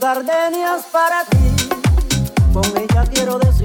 gardenias para ti, con ella quiero decir.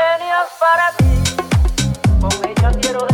tenía para ti, con ella quiero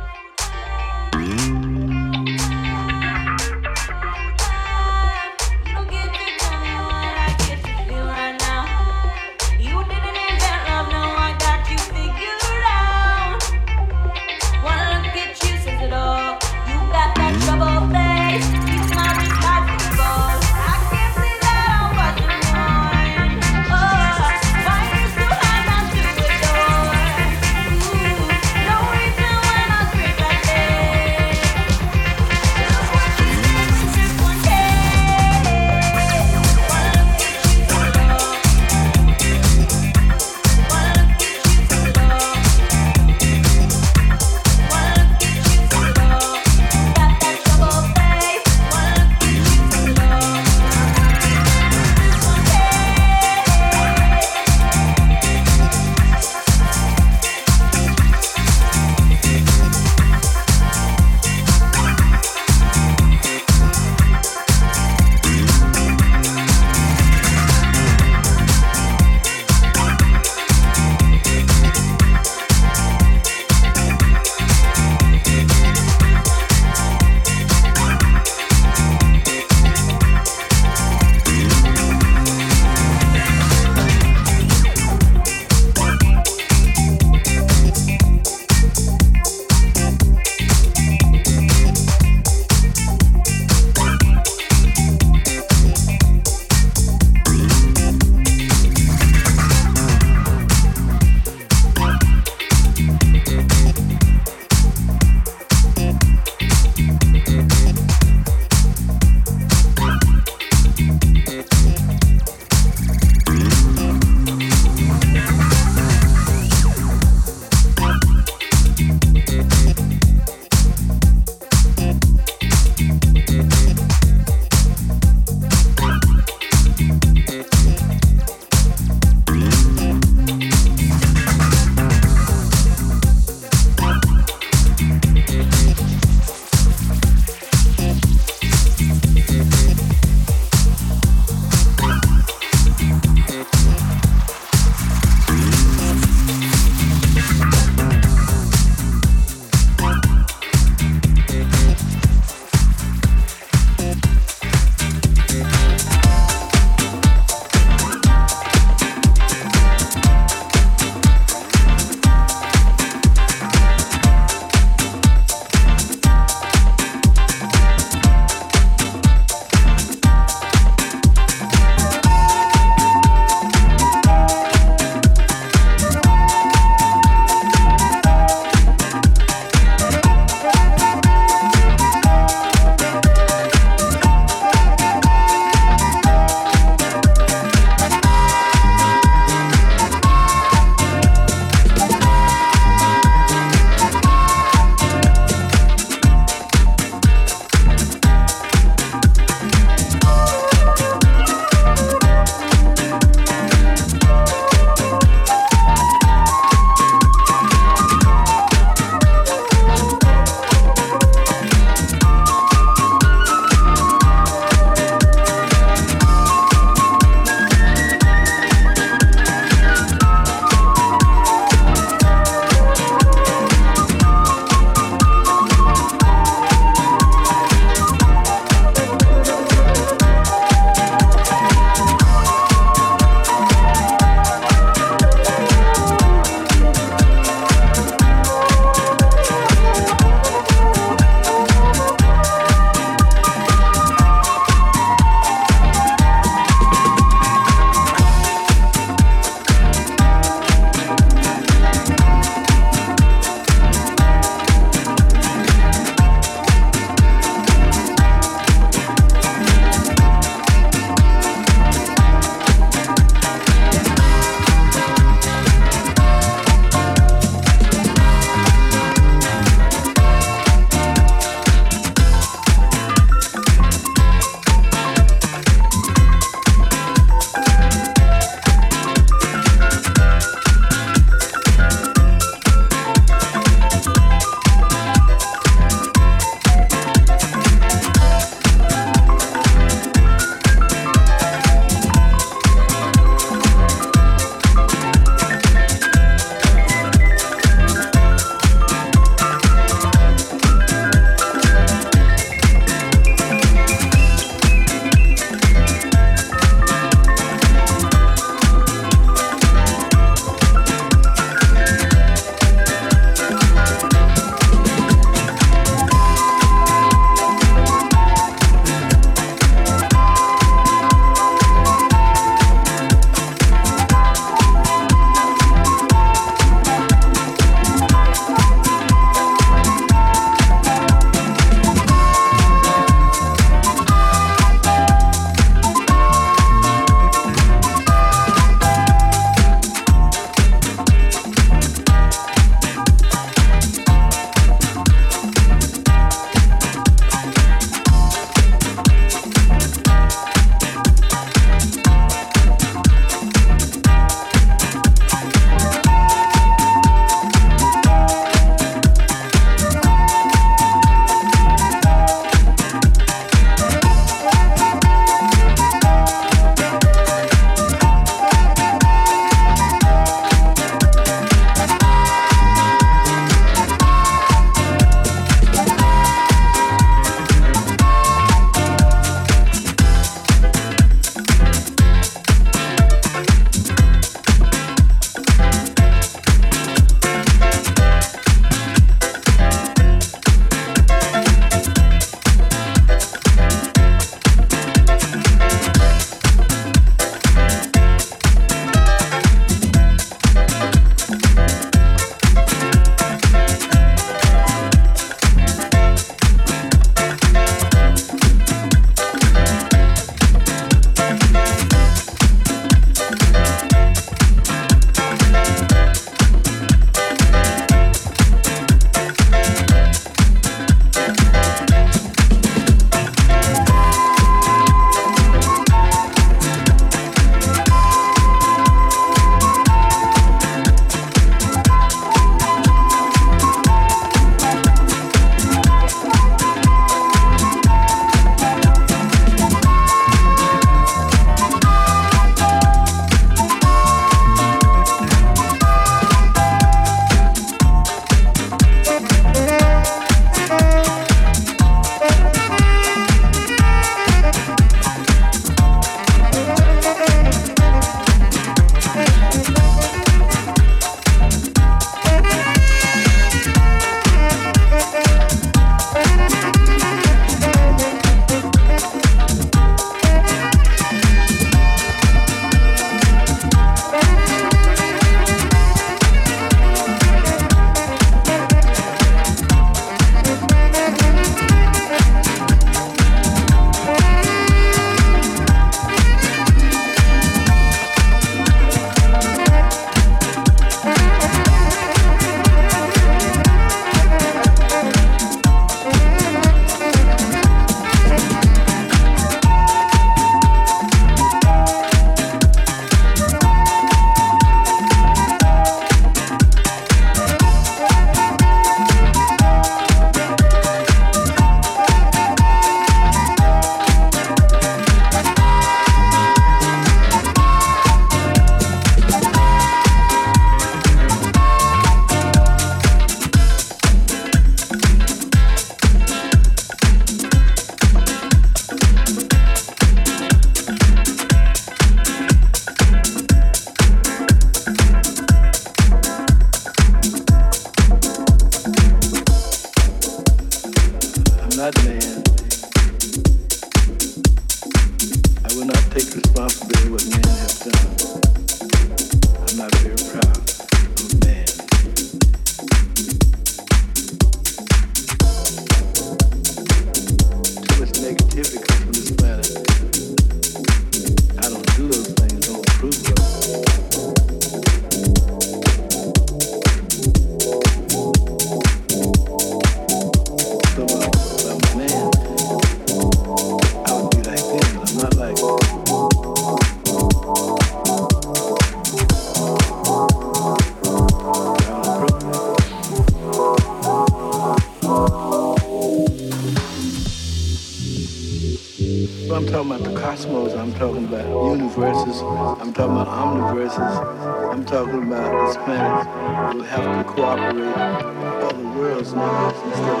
talking about Hispanics will have to cooperate with the world's nations instead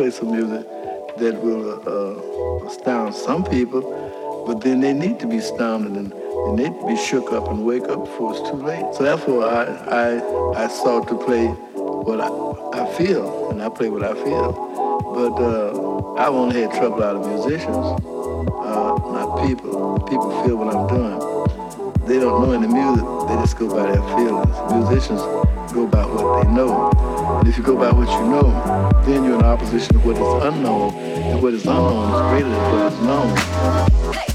play some music that will uh, astound some people, but then they need to be astounded and they need to be shook up and wake up before it's too late. So therefore, I I, I sought to play what I, I feel, and I play what I feel. But uh, I've only had trouble out of musicians, uh, not people. People feel what I'm doing. They don't know any music. They just go by their feelings. Musicians go by what they know. And if you go by what you know, then you're in opposition to what is unknown. And what is unknown is greater than what is known.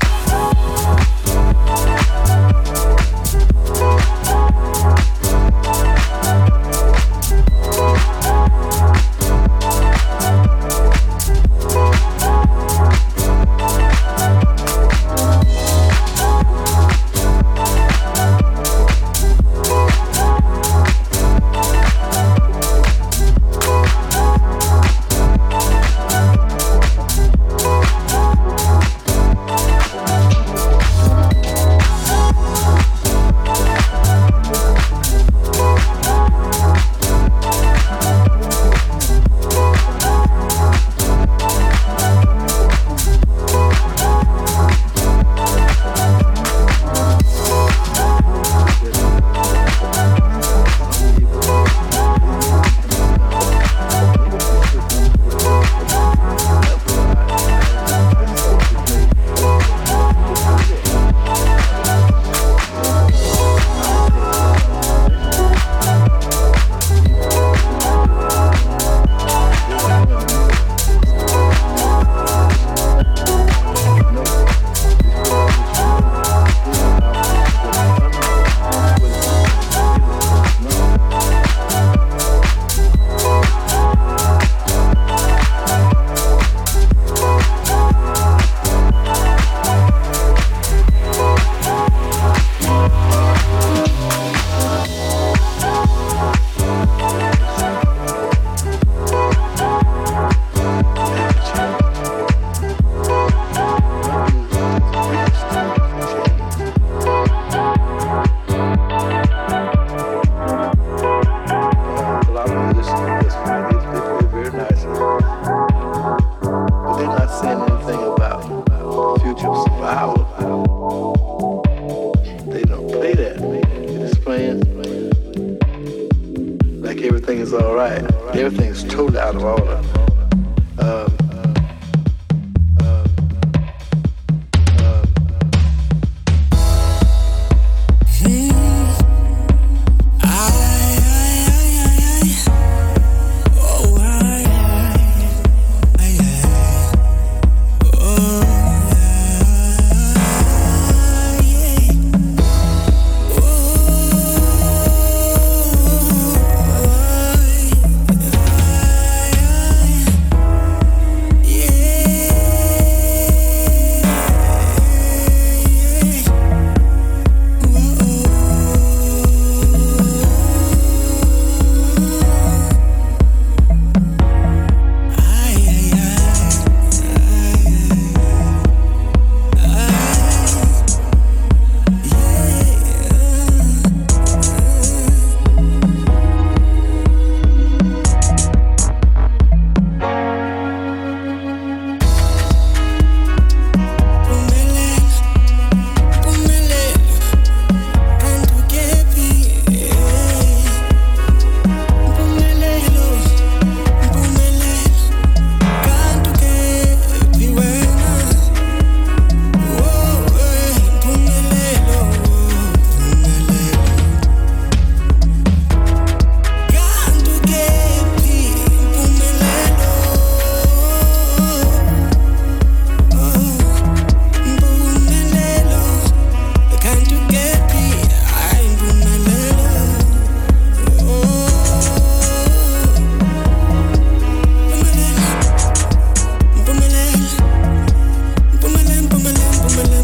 Um,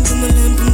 hands in the